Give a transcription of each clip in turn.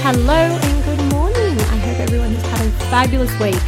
Hello and good morning. I hope everyone has had a fabulous week.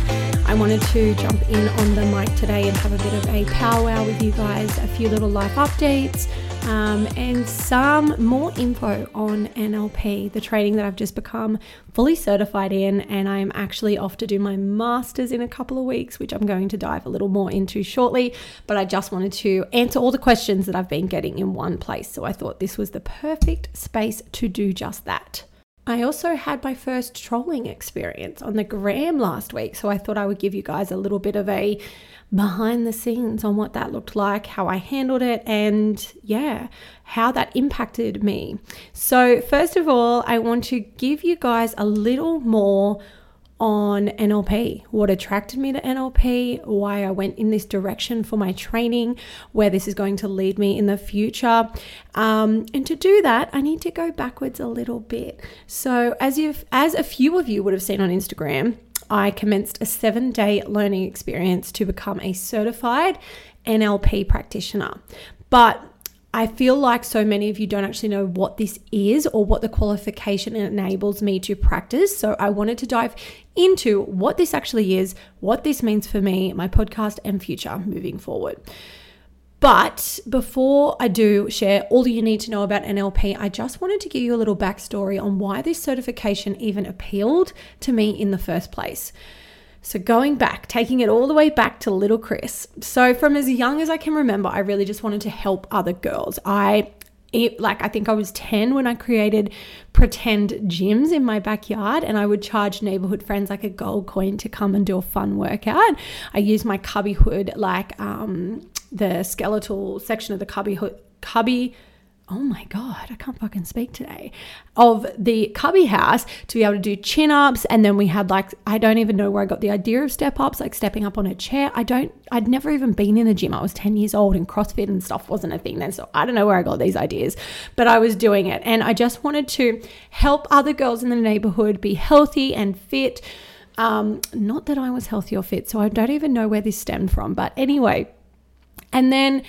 I wanted to jump in on the mic today and have a bit of a powwow with you guys, a few little life updates, um, and some more info on NLP, the training that I've just become fully certified in. And I'm actually off to do my master's in a couple of weeks, which I'm going to dive a little more into shortly. But I just wanted to answer all the questions that I've been getting in one place. So I thought this was the perfect space to do just that. I also had my first trolling experience on the gram last week, so I thought I would give you guys a little bit of a behind the scenes on what that looked like, how I handled it, and yeah, how that impacted me. So, first of all, I want to give you guys a little more on NLP, what attracted me to NLP, why I went in this direction for my training, where this is going to lead me in the future. Um, and to do that, I need to go backwards a little bit. So, as if as a few of you would have seen on Instagram, I commenced a seven day learning experience to become a certified NLP practitioner. But I feel like so many of you don't actually know what this is or what the qualification enables me to practice. So I wanted to dive into what this actually is, what this means for me, my podcast, and future moving forward. But before I do share all you need to know about NLP, I just wanted to give you a little backstory on why this certification even appealed to me in the first place. So, going back, taking it all the way back to little Kris. So, from as young as I can remember, I really just wanted to help other girls. I it, like I think I was 10 when I created pretend gyms in my backyard and I would charge neighborhood friends like a gold coin to come and do a fun workout. I used my cubby hood like um, the skeletal section of the cubby hood cubby oh my god i can't fucking speak today of the cubby house to be able to do chin ups and then we had like i don't even know where i got the idea of step ups like stepping up on a chair. I don't i'd never even been in a gym. I was 10 years old and crossfit and stuff wasn't a thing then. So i don't know where i got these ideas but i was doing it. And i just wanted to help other girls in the neighborhood be healthy and fit. Um, not that i was healthy or fit so i don't even know where this stemmed from but anyway. And then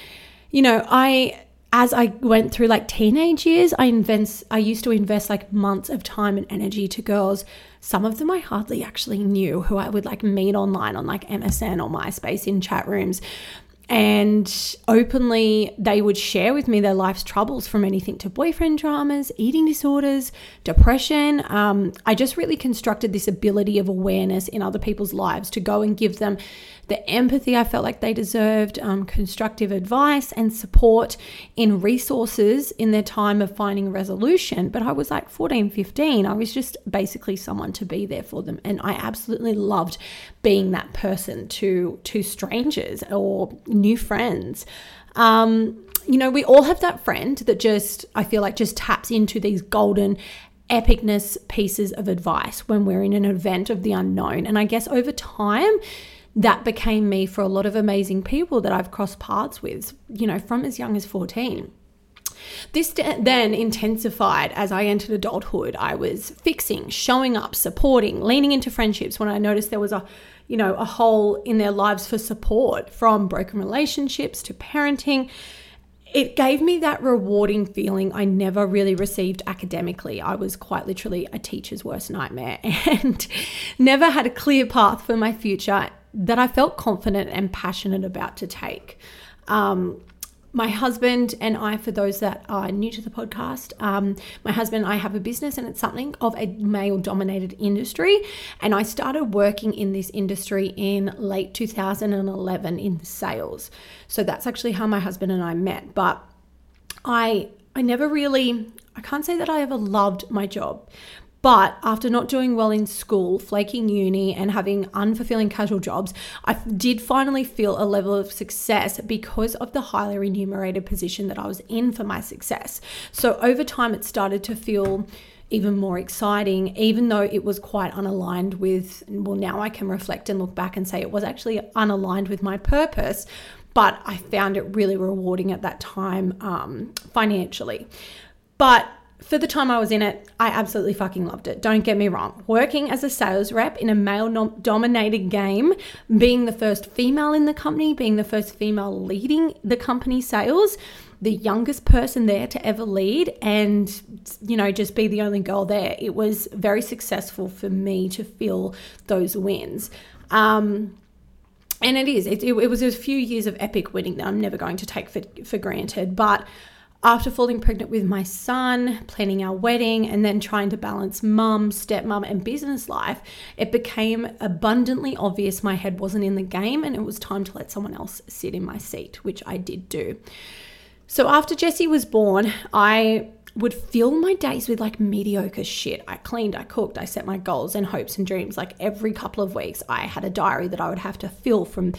you know i as I went through like teenage years, I invest I used to invest like months of time and energy to girls. Some of them I hardly actually knew who I would like meet online on like MSN or MySpace in chat rooms. And openly, they would share with me their life's troubles from anything to boyfriend dramas, eating disorders, depression. Um, I just really constructed this ability of awareness in other people's lives to go and give them the empathy I felt like they deserved, um, constructive advice and support in resources in their time of finding resolution. But I was like 14, 15. I was just basically someone to be there for them. And I absolutely loved being that person to, to strangers or new friends. Um, you know, we all have that friend that just, I feel like, just taps into these golden epicness pieces of advice when we're in an event of the unknown. And I guess over time, that became me for a lot of amazing people that I've crossed paths with, you know, from as young as 14. This then intensified as I entered adulthood. I was fixing, showing up, supporting, leaning into friendships when I noticed there was a, you know, a hole in their lives for support from broken relationships to parenting. It gave me that rewarding feeling I never really received academically. I was quite literally a teacher's worst nightmare and never had a clear path for my future that I felt confident and passionate about to take. Um, my husband and I, for those that are new to the podcast, um, my husband and I have a business and it's something of a male dominated industry. And I started working in this industry in late 2011 in sales. So that's actually how my husband and I met. But I, I never really, I can't say that I ever loved my job, But after not doing well in school, flaking uni, and having unfulfilling casual jobs, I did finally feel a level of success because of the highly remunerated position that I was in for my success. So over time, it started to feel even more exciting, even though it was quite unaligned with, well, now I can reflect and look back and say it was actually unaligned with my purpose, but I found it really rewarding at that time um, financially. But for the time I was in it, I absolutely fucking loved it. Don't get me wrong. Working as a sales rep in a male dominated game, being the first female in the company, being the first female leading the company sales, the youngest person there to ever lead and you know just be the only girl there it was very successful for me to feel those wins um, and it is it, it, it was a few years of epic winning that i'm never going to take for, for granted but after falling pregnant with my son, planning our wedding, and then trying to balance mum, stepmom, and business life, it became abundantly obvious my head wasn't in the game and it was time to let someone else sit in my seat, which I did do. So after Jesse was born, I would fill my days with like mediocre shit. I cleaned, I cooked, I set my goals and hopes and dreams. Like every couple of weeks, I had a diary that I would have to fill from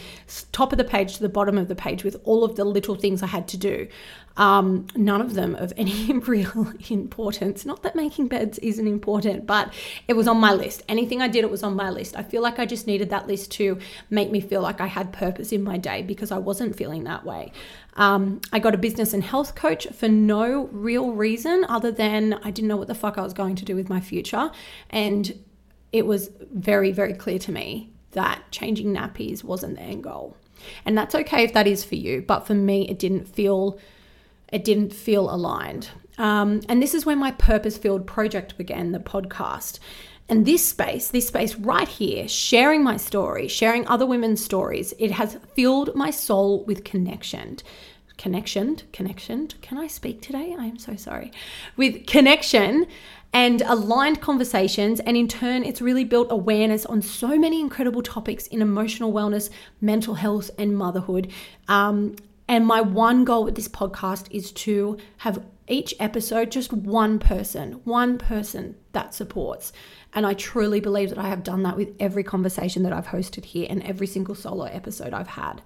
top of the page to the bottom of the page with all of the little things I had to do. Um, none of them of any real importance. Not that making beds isn't important, but it was on my list. Anything I did, it was on my list. I feel like I just needed that list to make me feel like I had purpose in my day because I wasn't feeling that way. Um, I got a business and health coach for no real reason other than I didn't know what the fuck I was going to do with my future. And it was very, very clear to me that changing nappies wasn't the end goal. And that's okay if that is for you, but for me, it didn't feel it didn't feel aligned. Um, and this is when my purpose filled project began, the podcast. And this space, this space right here, sharing my story, sharing other women's stories, it has filled my soul with connection. Connection, connection. Can I speak today? I am so sorry. With connection and aligned conversations. And in turn, it's really built awareness on so many incredible topics in emotional wellness, mental health, and motherhood. Um, and my one goal with this podcast is to have each episode just one person, one person that supports. And I truly believe that I have done that with every conversation that I've hosted here and every single solo episode I've had.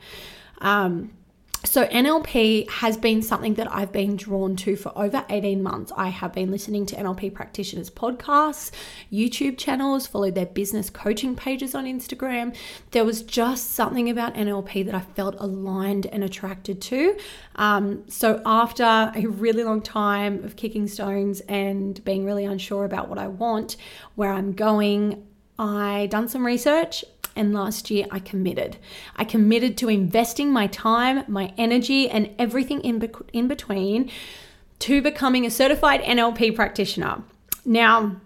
Um, so, NLP has been something that I've been drawn to for over 18 months. I have been listening to NLP practitioners' podcasts, YouTube channels, followed their business coaching pages on Instagram. There was just something about NLP that I felt aligned and attracted to. Um, so, after a really long time of kicking stones and being really unsure about what I want, where I'm going, I done some research and last year I committed. I committed to investing my time, my energy, and everything in, be- in between to becoming a certified NLP practitioner. Now,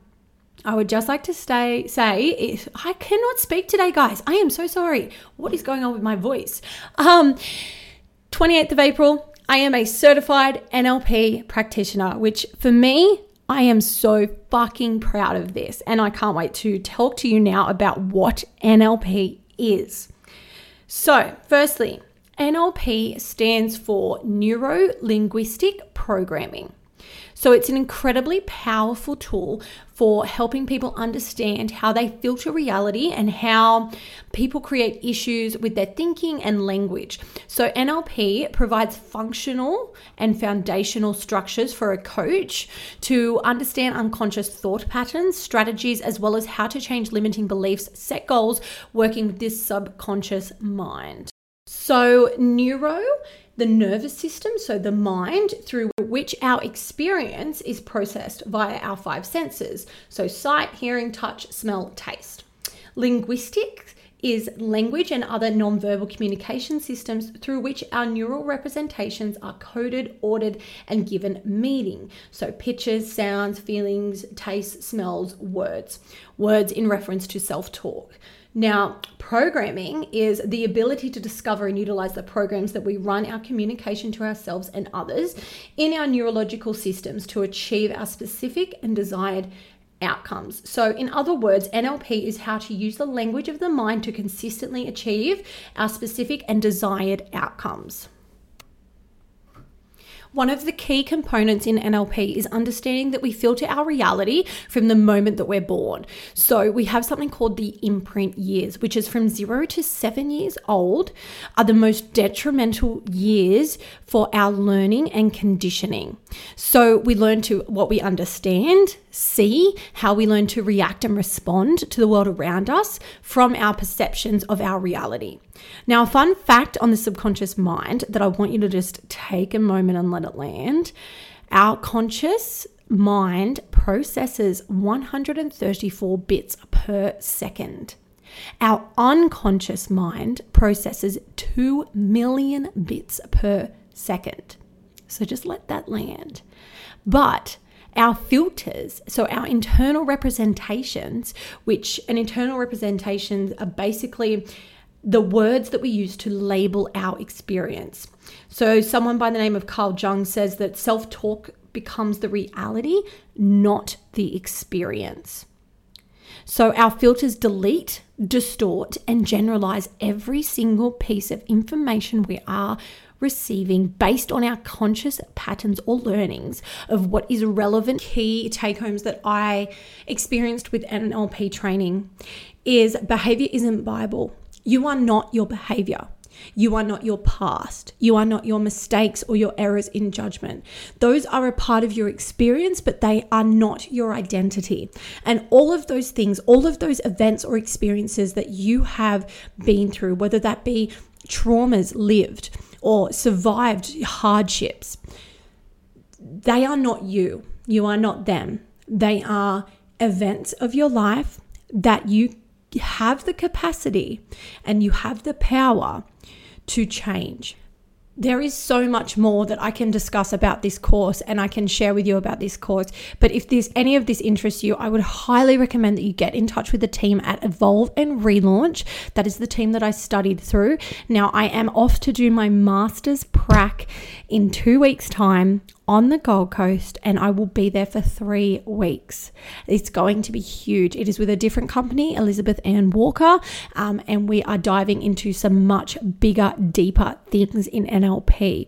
I would just like to stay, say I cannot speak today, guys. I am so sorry. What is going on with my voice? Um, 28th of April, I am a certified NLP practitioner, which for me I am so fucking proud of this, and I can't wait to talk to you now about what NLP is. So, firstly, NLP stands for Neuro Linguistic Programming. So it's an incredibly powerful tool for helping people understand how they filter reality and how people create issues with their thinking and language. So NLP provides functional and foundational structures for a coach to understand unconscious thought patterns, strategies, as well as how to change limiting beliefs, set goals, working with this subconscious mind. So, neuro the nervous system, so the mind, through which our experience is processed via our five senses. So, sight, hearing, touch, smell, taste. Linguistic is language and other nonverbal communication systems through which our neural representations are coded, ordered, and given meaning. So, pictures, sounds, feelings, tastes, smells, words. Words in reference to self talk. Now, programming is the ability to discover and utilize the programs that we run our communication to ourselves and others in our neurological systems to achieve our specific and desired outcomes. So, in other words, NLP is how to use the language of the mind to consistently achieve our specific and desired outcomes. One of the key components in NLP is understanding that we filter our reality from the moment that we're born. So we have something called the imprint years, which is from zero to seven years old, are the most detrimental years for our learning and conditioning. So we learn to what we understand, see, how we learn to react and respond to the world around us from our perceptions of our reality. Now, a fun fact on the subconscious mind that I want you to just take a moment and let it land our conscious mind processes 134 bits per second. Our unconscious mind processes 2 million bits per second. So just let that land. But our filters, so our internal representations, which an internal representations are basically the words that we use to label our experience. So, someone by the name of Carl Jung says that self talk becomes the reality, not the experience. So, our filters delete, distort, and generalize every single piece of information we are receiving based on our conscious patterns or learnings of what is relevant. Key take homes that I experienced with NLP training is behavior isn't Bible. You are not your behavior. You are not your past. You are not your mistakes or your errors in judgment. Those are a part of your experience, but they are not your identity. And all of those things, all of those events or experiences that you have been through, whether that be traumas lived or survived hardships, they are not you. You are not them. They are events of your life that you have the capacity and you have the power to change. There is so much more that I can discuss about this course and I can share with you about this course. But if this any of this interests you, I would highly recommend that you get in touch with the team at Evolve and Relaunch. That is the team that I studied through. Now I am off to do my master's prac in two weeks' time on the Gold Coast and I will be there for three weeks. It's going to be huge. It is with a different company, Elizabeth Ann Walker, um, and we are diving into some much bigger, deeper things in NLP.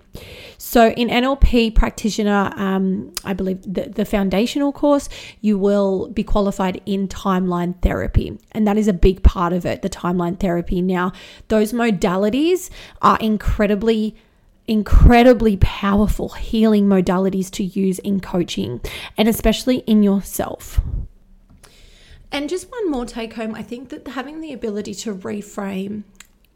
So, in NLP practitioner, um, I believe the, the foundational course, you will be qualified in timeline therapy, and that is a big part of it the timeline therapy. Now, those modalities are incredibly incredibly powerful healing modalities to use in coaching and especially in yourself. And just one more take home I think that having the ability to reframe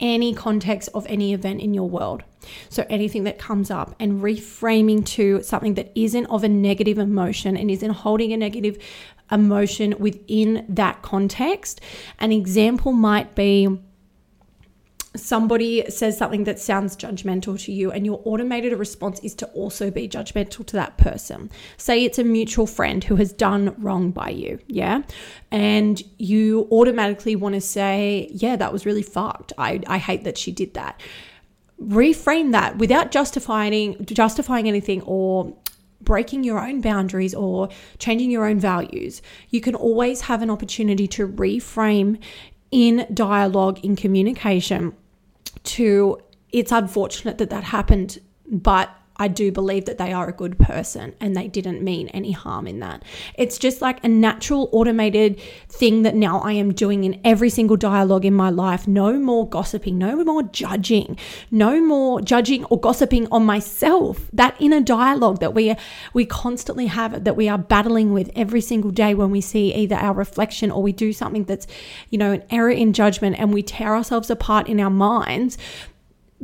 any context of any event in your world. So anything that comes up and reframing to something that isn't of a negative emotion and isn't holding a negative emotion within that context. An example might be somebody says something that sounds judgmental to you and your automated response is to also be judgmental to that person. Say it's a mutual friend who has done wrong by you yeah? And you automatically want to say yeah that was really fucked. I, I hate that she did that. Reframe that without justifying justifying anything or breaking your own boundaries or changing your own values, you can always have an opportunity to reframe in dialogue, in communication, to it's unfortunate that that happened, but I do believe that they are a good person and they didn't mean any harm in that. It's just like a natural automated thing that now I am doing in every single dialogue in my life. No more gossiping, no more judging, no more judging or gossiping on myself. That inner dialogue that we we constantly have that we are battling with every single day when we see either our reflection or we do something that's, you know, an error in judgment and we tear ourselves apart in our minds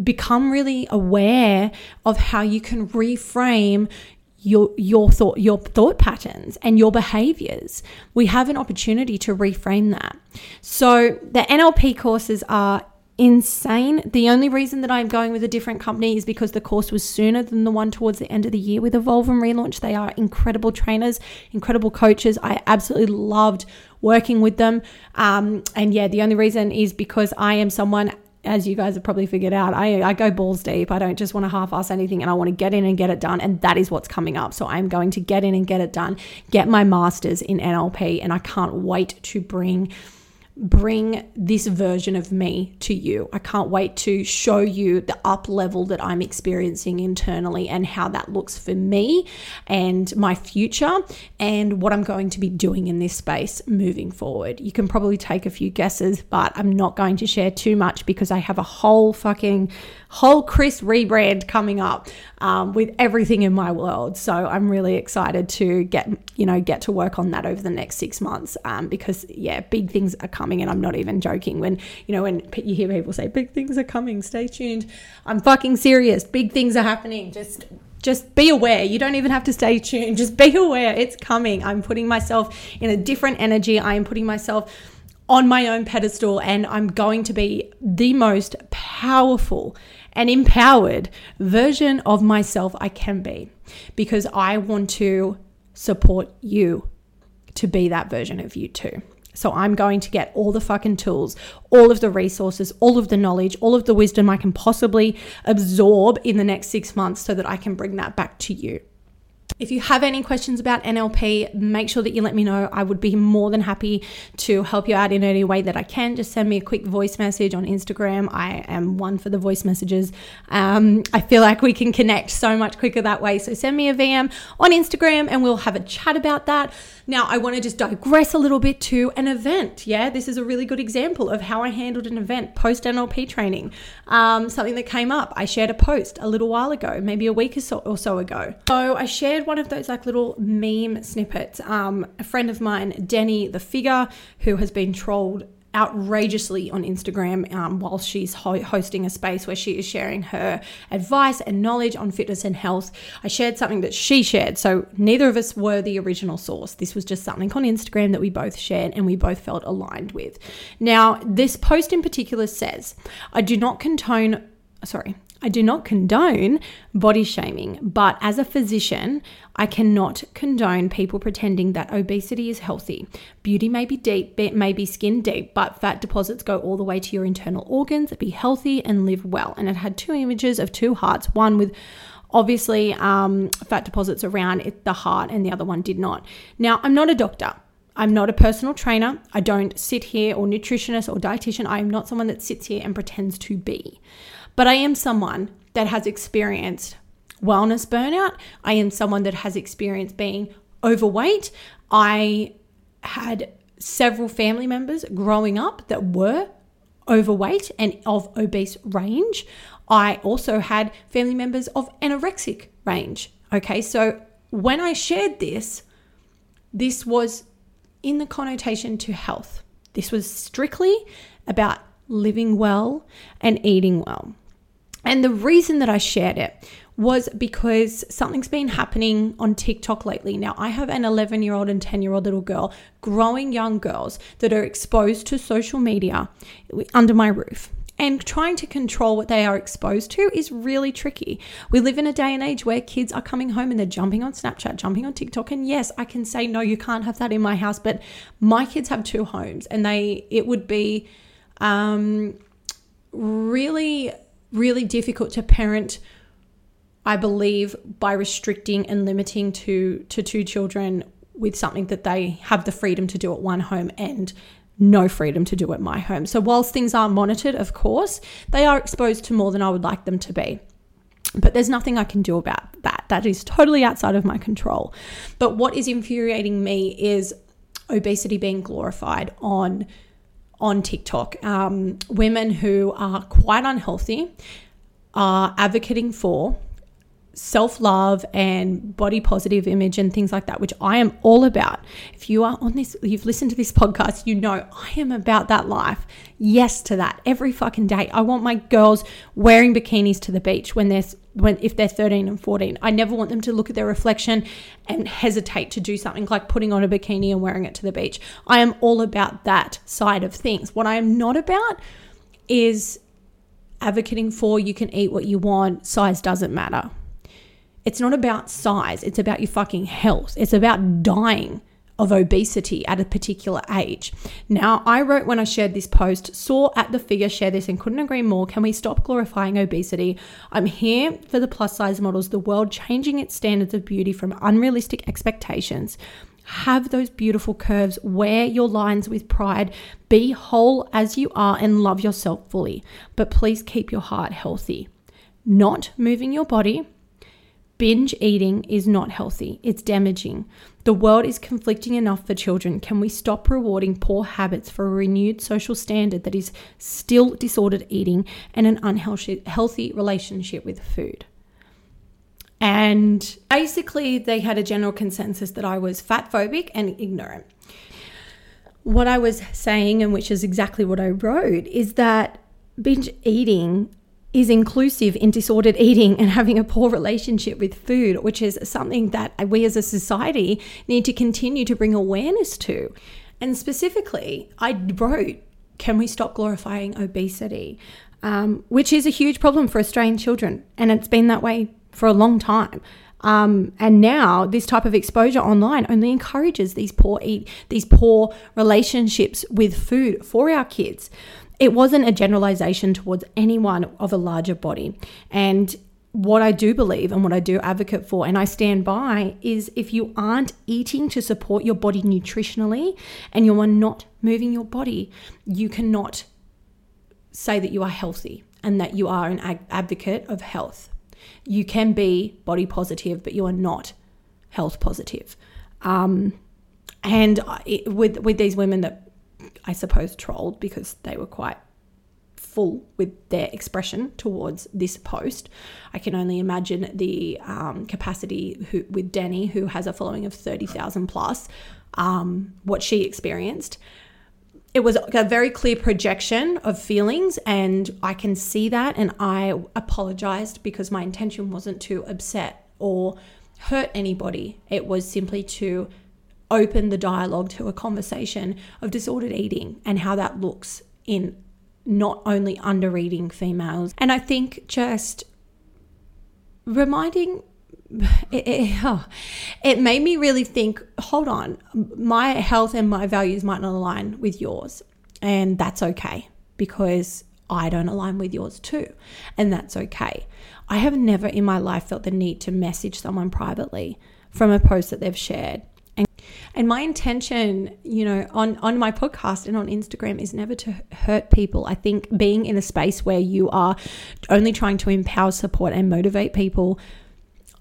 become really aware of how you can reframe your your thought your thought patterns and your behaviors. We have an opportunity to reframe that. So the NLP courses are insane. The only reason that I'm going with a different company is because the course was sooner than the one towards the end of the year with Evolve and Relaunch. They are incredible trainers incredible coaches. I absolutely loved working with them. Um, and yeah the only reason is because I am someone as you guys have probably figured out, I, I go balls deep. I don't just want to half ass anything and I want to get in and get it done. And that is what's coming up. So I'm going to get in and get it done, get my master's in NLP. And I can't wait to bring bring this version of me to you. I can't wait to show you the up level that I'm experiencing internally and how that looks for me and my future and what I'm going to be doing in this space moving forward. You can probably take a few guesses, but I'm not going to share too much because I have a whole fucking whole Kris rebrand coming up um, with everything in my world. So I'm really excited to get you know get to work on that over the next six months um, because yeah, big things are coming, and I'm not even joking. When you know when you hear people say big things are coming, stay tuned. I'm fucking serious. Big things are happening. Just just be aware. You don't even have to stay tuned. Just be aware. It's coming. I'm putting myself in a different energy. I am putting myself on my own pedestal and I'm going to be the most powerful and empowered version of myself I can be because I want to support you to be that version of you too. So I'm going to get all the fucking tools, all of the resources, all of the knowledge, all of the wisdom I can possibly absorb in the next six months so that I can bring that back to you. If you have any questions about NLP, make sure that you let me know. I would be more than happy to help you out in any way that I can. Just send me a quick voice message on Instagram. I am one for the voice messages. Um, I feel like we can connect so much quicker that way. So send me a VM on Instagram and we'll have a chat about that. Now, I want to just digress a little bit to an event. Yeah, this is a really good example of how I handled an event post NLP training. Um, something that came up. I shared a post a little while ago, maybe a week or so, or so ago. So I shared one of those like little meme snippets. Um, a friend of mine, Denny the figure, who has been trolled outrageously on Instagram um, while she's ho- hosting a space where she is sharing her advice and knowledge on fitness and health. I shared something that she shared. So neither of us were the original source. This was just something on Instagram that we both shared and we both felt aligned with. Now, this post in particular says, I do not condone, sorry, I do not condone body shaming, but as a physician, I cannot condone people pretending that obesity is healthy. Beauty may be deep, may be skin deep, but fat deposits go all the way to your internal organs. Be healthy and live well. And it had two images of two hearts, one with obviously um, fat deposits around it, the heart, and the other one did not. Now, I'm not a doctor. I'm not a personal trainer. I don't sit here or nutritionist or dietitian. I am not someone that sits here and pretends to be. But I am someone that has experienced wellness burnout. I am someone that has experienced being overweight. I had several family members growing up that were overweight and of obese range. I also had family members of anorexic range. Okay, so when I shared this, this was in the connotation to health. This was strictly about living well and eating well. And the reason that I shared it was because something's been happening on TikTok lately. Now, I have an 11 year old and 10 year old little girl, growing young girls that are exposed to social media under my roof. And trying to control what they are exposed to is really tricky. We live in a day and age where kids are coming home and they're jumping on Snapchat, jumping on TikTok. And yes, I can say, no, you can't have that in my house. But my kids have two homes and they, it would be um, really really difficult to parent I believe by restricting and limiting to to two children with something that they have the freedom to do at one home and no freedom to do at my home. So whilst things are monitored, of course, they are exposed to more than I would like them to be. But there's nothing I can do about that. That is totally outside of my control. But what is infuriating me is obesity being glorified on on TikTok. Um, women who are quite unhealthy are advocating for self love and body positive image and things like that, which I am all about. If you are on this, you've listened to this podcast, you know I am about that life. Yes to that every fucking day. I want my girls wearing bikinis to the beach when they're when if they're 13 and 14. I never want them to look at their reflection and hesitate to do something like putting on a bikini and wearing it to the beach. I am all about that side of things. What I am not about is advocating for you can eat what you want, size doesn't matter. It's not about size, it's about your fucking health. It's about dying of obesity at a particular age. Now, I wrote when I shared this post, saw at the figure share this and couldn't agree more. Can we stop glorifying obesity? I'm here for the plus size models, the world changing its standards of beauty from unrealistic expectations have those beautiful curves, wear your lines with pride, be whole as you are, and love yourself fully. But please keep your heart healthy. Not moving your body, binge eating is not healthy, it's damaging. The world is conflicting enough for children. Can we stop rewarding poor habits for a renewed social standard that is still disordered eating and an unhealthy relationship with food? And basically, they had a general consensus that I was fat phobic and ignorant. What I was saying, and which is exactly what I wrote, is that binge eating is inclusive in disordered eating and having a poor relationship with food, which is something that we as a society need to continue to bring awareness to. And specifically, I wrote, Can we stop glorifying obesity? Um, which is a huge problem for Australian children. And it's been that way for a long time. Um, and now this type of exposure online only encourages these poor eat these poor relationships with food for our kids. It wasn't a generalization towards anyone of a larger body. And what I do believe and what I do advocate for, and I stand by, is if you aren't eating to support your body nutritionally and you are not moving your body, you cannot say that you are healthy and that you are an advocate of health you can be body positive, but you are not health positive. Um, and it, with with these women that I suppose trolled because they were quite full with their expression towards this post. I can only imagine the um, capacity who, with Danny, who has a following of 30,000 plus, um, what she experienced it was a very clear projection of feelings and I can see that and I apologized because my intention wasn't to upset or hurt anybody. It was simply to open the dialogue to a conversation of disordered eating and how that looks in not only under eating females. And I think just reminding it, it, oh, it made me really think hold on, my health and my values might not align with yours. And that's okay because I don't align with yours too. And that's okay. I have never in my life felt the need to message someone privately from a post that they've shared. And, my intention, you know, on, on my podcast and on Instagram is never to hurt people. I think being in a space where you are only trying to empower, support, and motivate people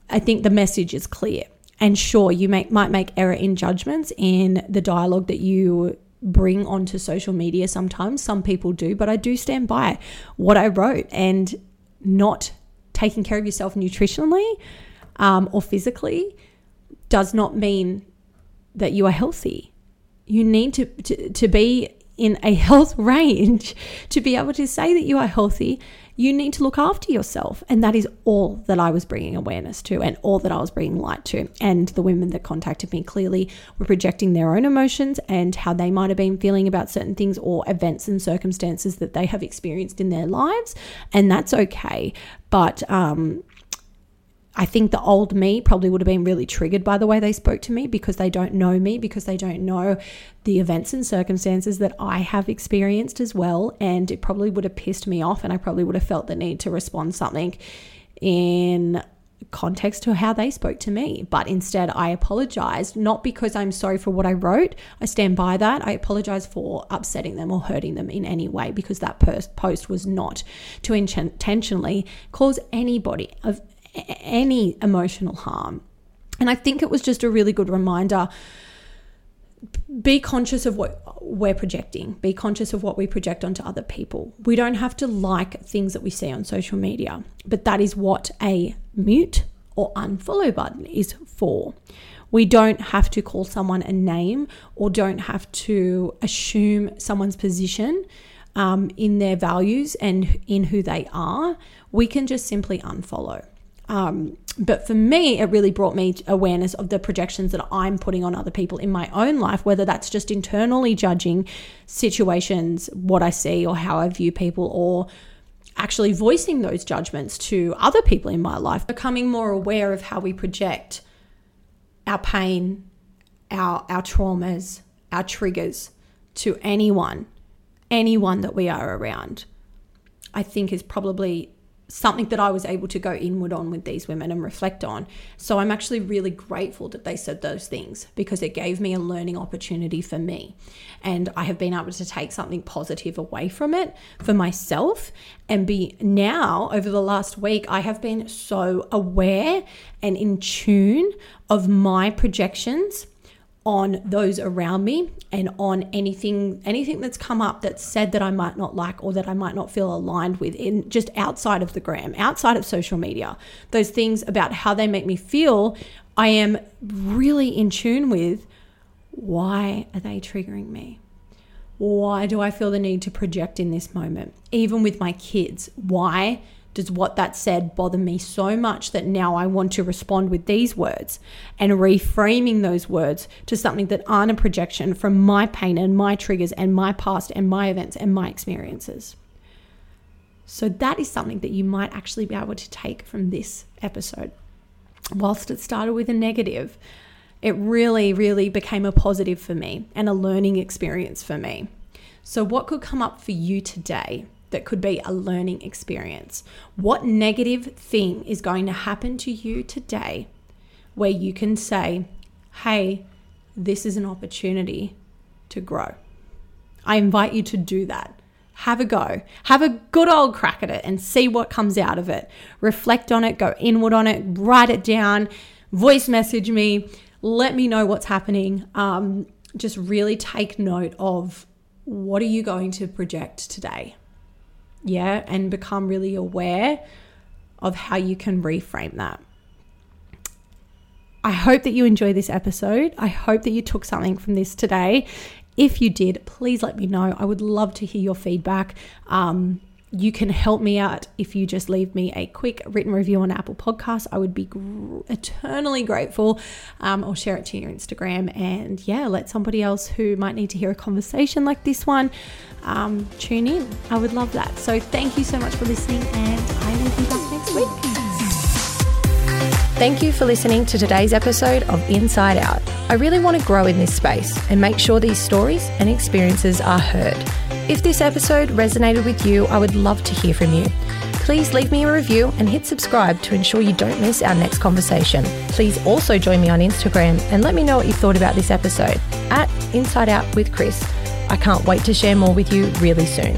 I think the message is clear. And sure, you make, might make error in judgments in the dialogue that you bring onto social media sometimes. Some people do, but I do stand by what I wrote and not taking care of yourself nutritionally um, or physically does not mean that you are healthy. You need to, to, to be in a health range to be able to say that you are healthy you need to look after yourself. And that is all that I was bringing awareness to and all that I was bringing light to. And the women that contacted me clearly were projecting their own emotions and how they might have been feeling about certain things or events and circumstances that they have experienced in their lives. And that's okay. But, um, I think the old me probably would have been really triggered by the way they spoke to me because they don't know me, because they don't know the events and circumstances that I have experienced as well. And it probably would have pissed me off, and I probably would have felt the need to respond something in context to how they spoke to me. But instead, I apologized, not because I'm sorry for what I wrote. I stand by that. I apologize for upsetting them or hurting them in any way because that post was not to intentionally cause anybody of any emotional harm. And I think it was just a really good reminder be conscious of what we're projecting. Be conscious of what we project onto other people. We don't have to like things that we see on social media, but that is what a mute or unfollow button is for. We don't have to call someone a name or don't have to assume someone's position um, in their values and in who they are. We can just simply unfollow. Um, but for me, it really brought me awareness of the projections that I'm putting on other people in my own life, whether that's just internally judging situations, what I see, or how I view people, or actually voicing those judgments to other people in my life, becoming more aware of how we project our pain, our, our traumas, our triggers to anyone, anyone that we are around, I think is probably something that I was able to go inward on with these women and reflect on. So I'm actually really grateful that they said those things because it gave me a learning opportunity for me. And I have been able to take something positive away from it for myself and be now over the last week, I have been so aware and in tune of my projections on those around me and on anything anything that's come up that's said that I might not like or that I might not feel aligned with in just outside of the gram, outside of social media. Those things about how they make me feel, I am really in tune with why are they triggering me? Why do I feel the need to project in this moment? Even with my kids, why does what that said bother me so much that now I want to respond with these words and reframing those words to something that aren't a projection from my pain and my triggers and my past and my events and my experiences? So, that is something that you might actually be able to take from this episode. Whilst it started with a negative, it really, really became a positive for me and a learning experience for me. So, what could come up for you today? That could be a learning experience. What negative thing is going to happen to you today where you can say, hey, this is an opportunity to grow? I invite you to do that. Have a go. Have a good old crack at it and see what comes out of it. Reflect on it, go inward on it, write it down, voice message me, let me know what's happening. Um, just really take note of what are you going to project today? Yeah, and become really aware of how you can reframe that. I hope that you enjoy this episode. I hope that you took something from this today. If you did, please let me know. I would love to hear your feedback. Um, you can help me out if you just leave me a quick written review on Apple Podcasts. I would be gr- eternally grateful. Um, or share it to your Instagram and yeah, let somebody else who might need to hear a conversation like this one um, tune in. I would love that. So thank you so much for listening, and I will be back next week. Thank you for listening to today's episode of Inside Out. I really want to grow in this space and make sure these stories and experiences are heard. If this episode resonated with you, I would love to hear from you. Please leave me a review and hit subscribe to ensure you don't miss our next conversation. Please also join me on Instagram and let me know what you thought about this episode at Inside Out with Kris. I can't wait to share more with you really soon.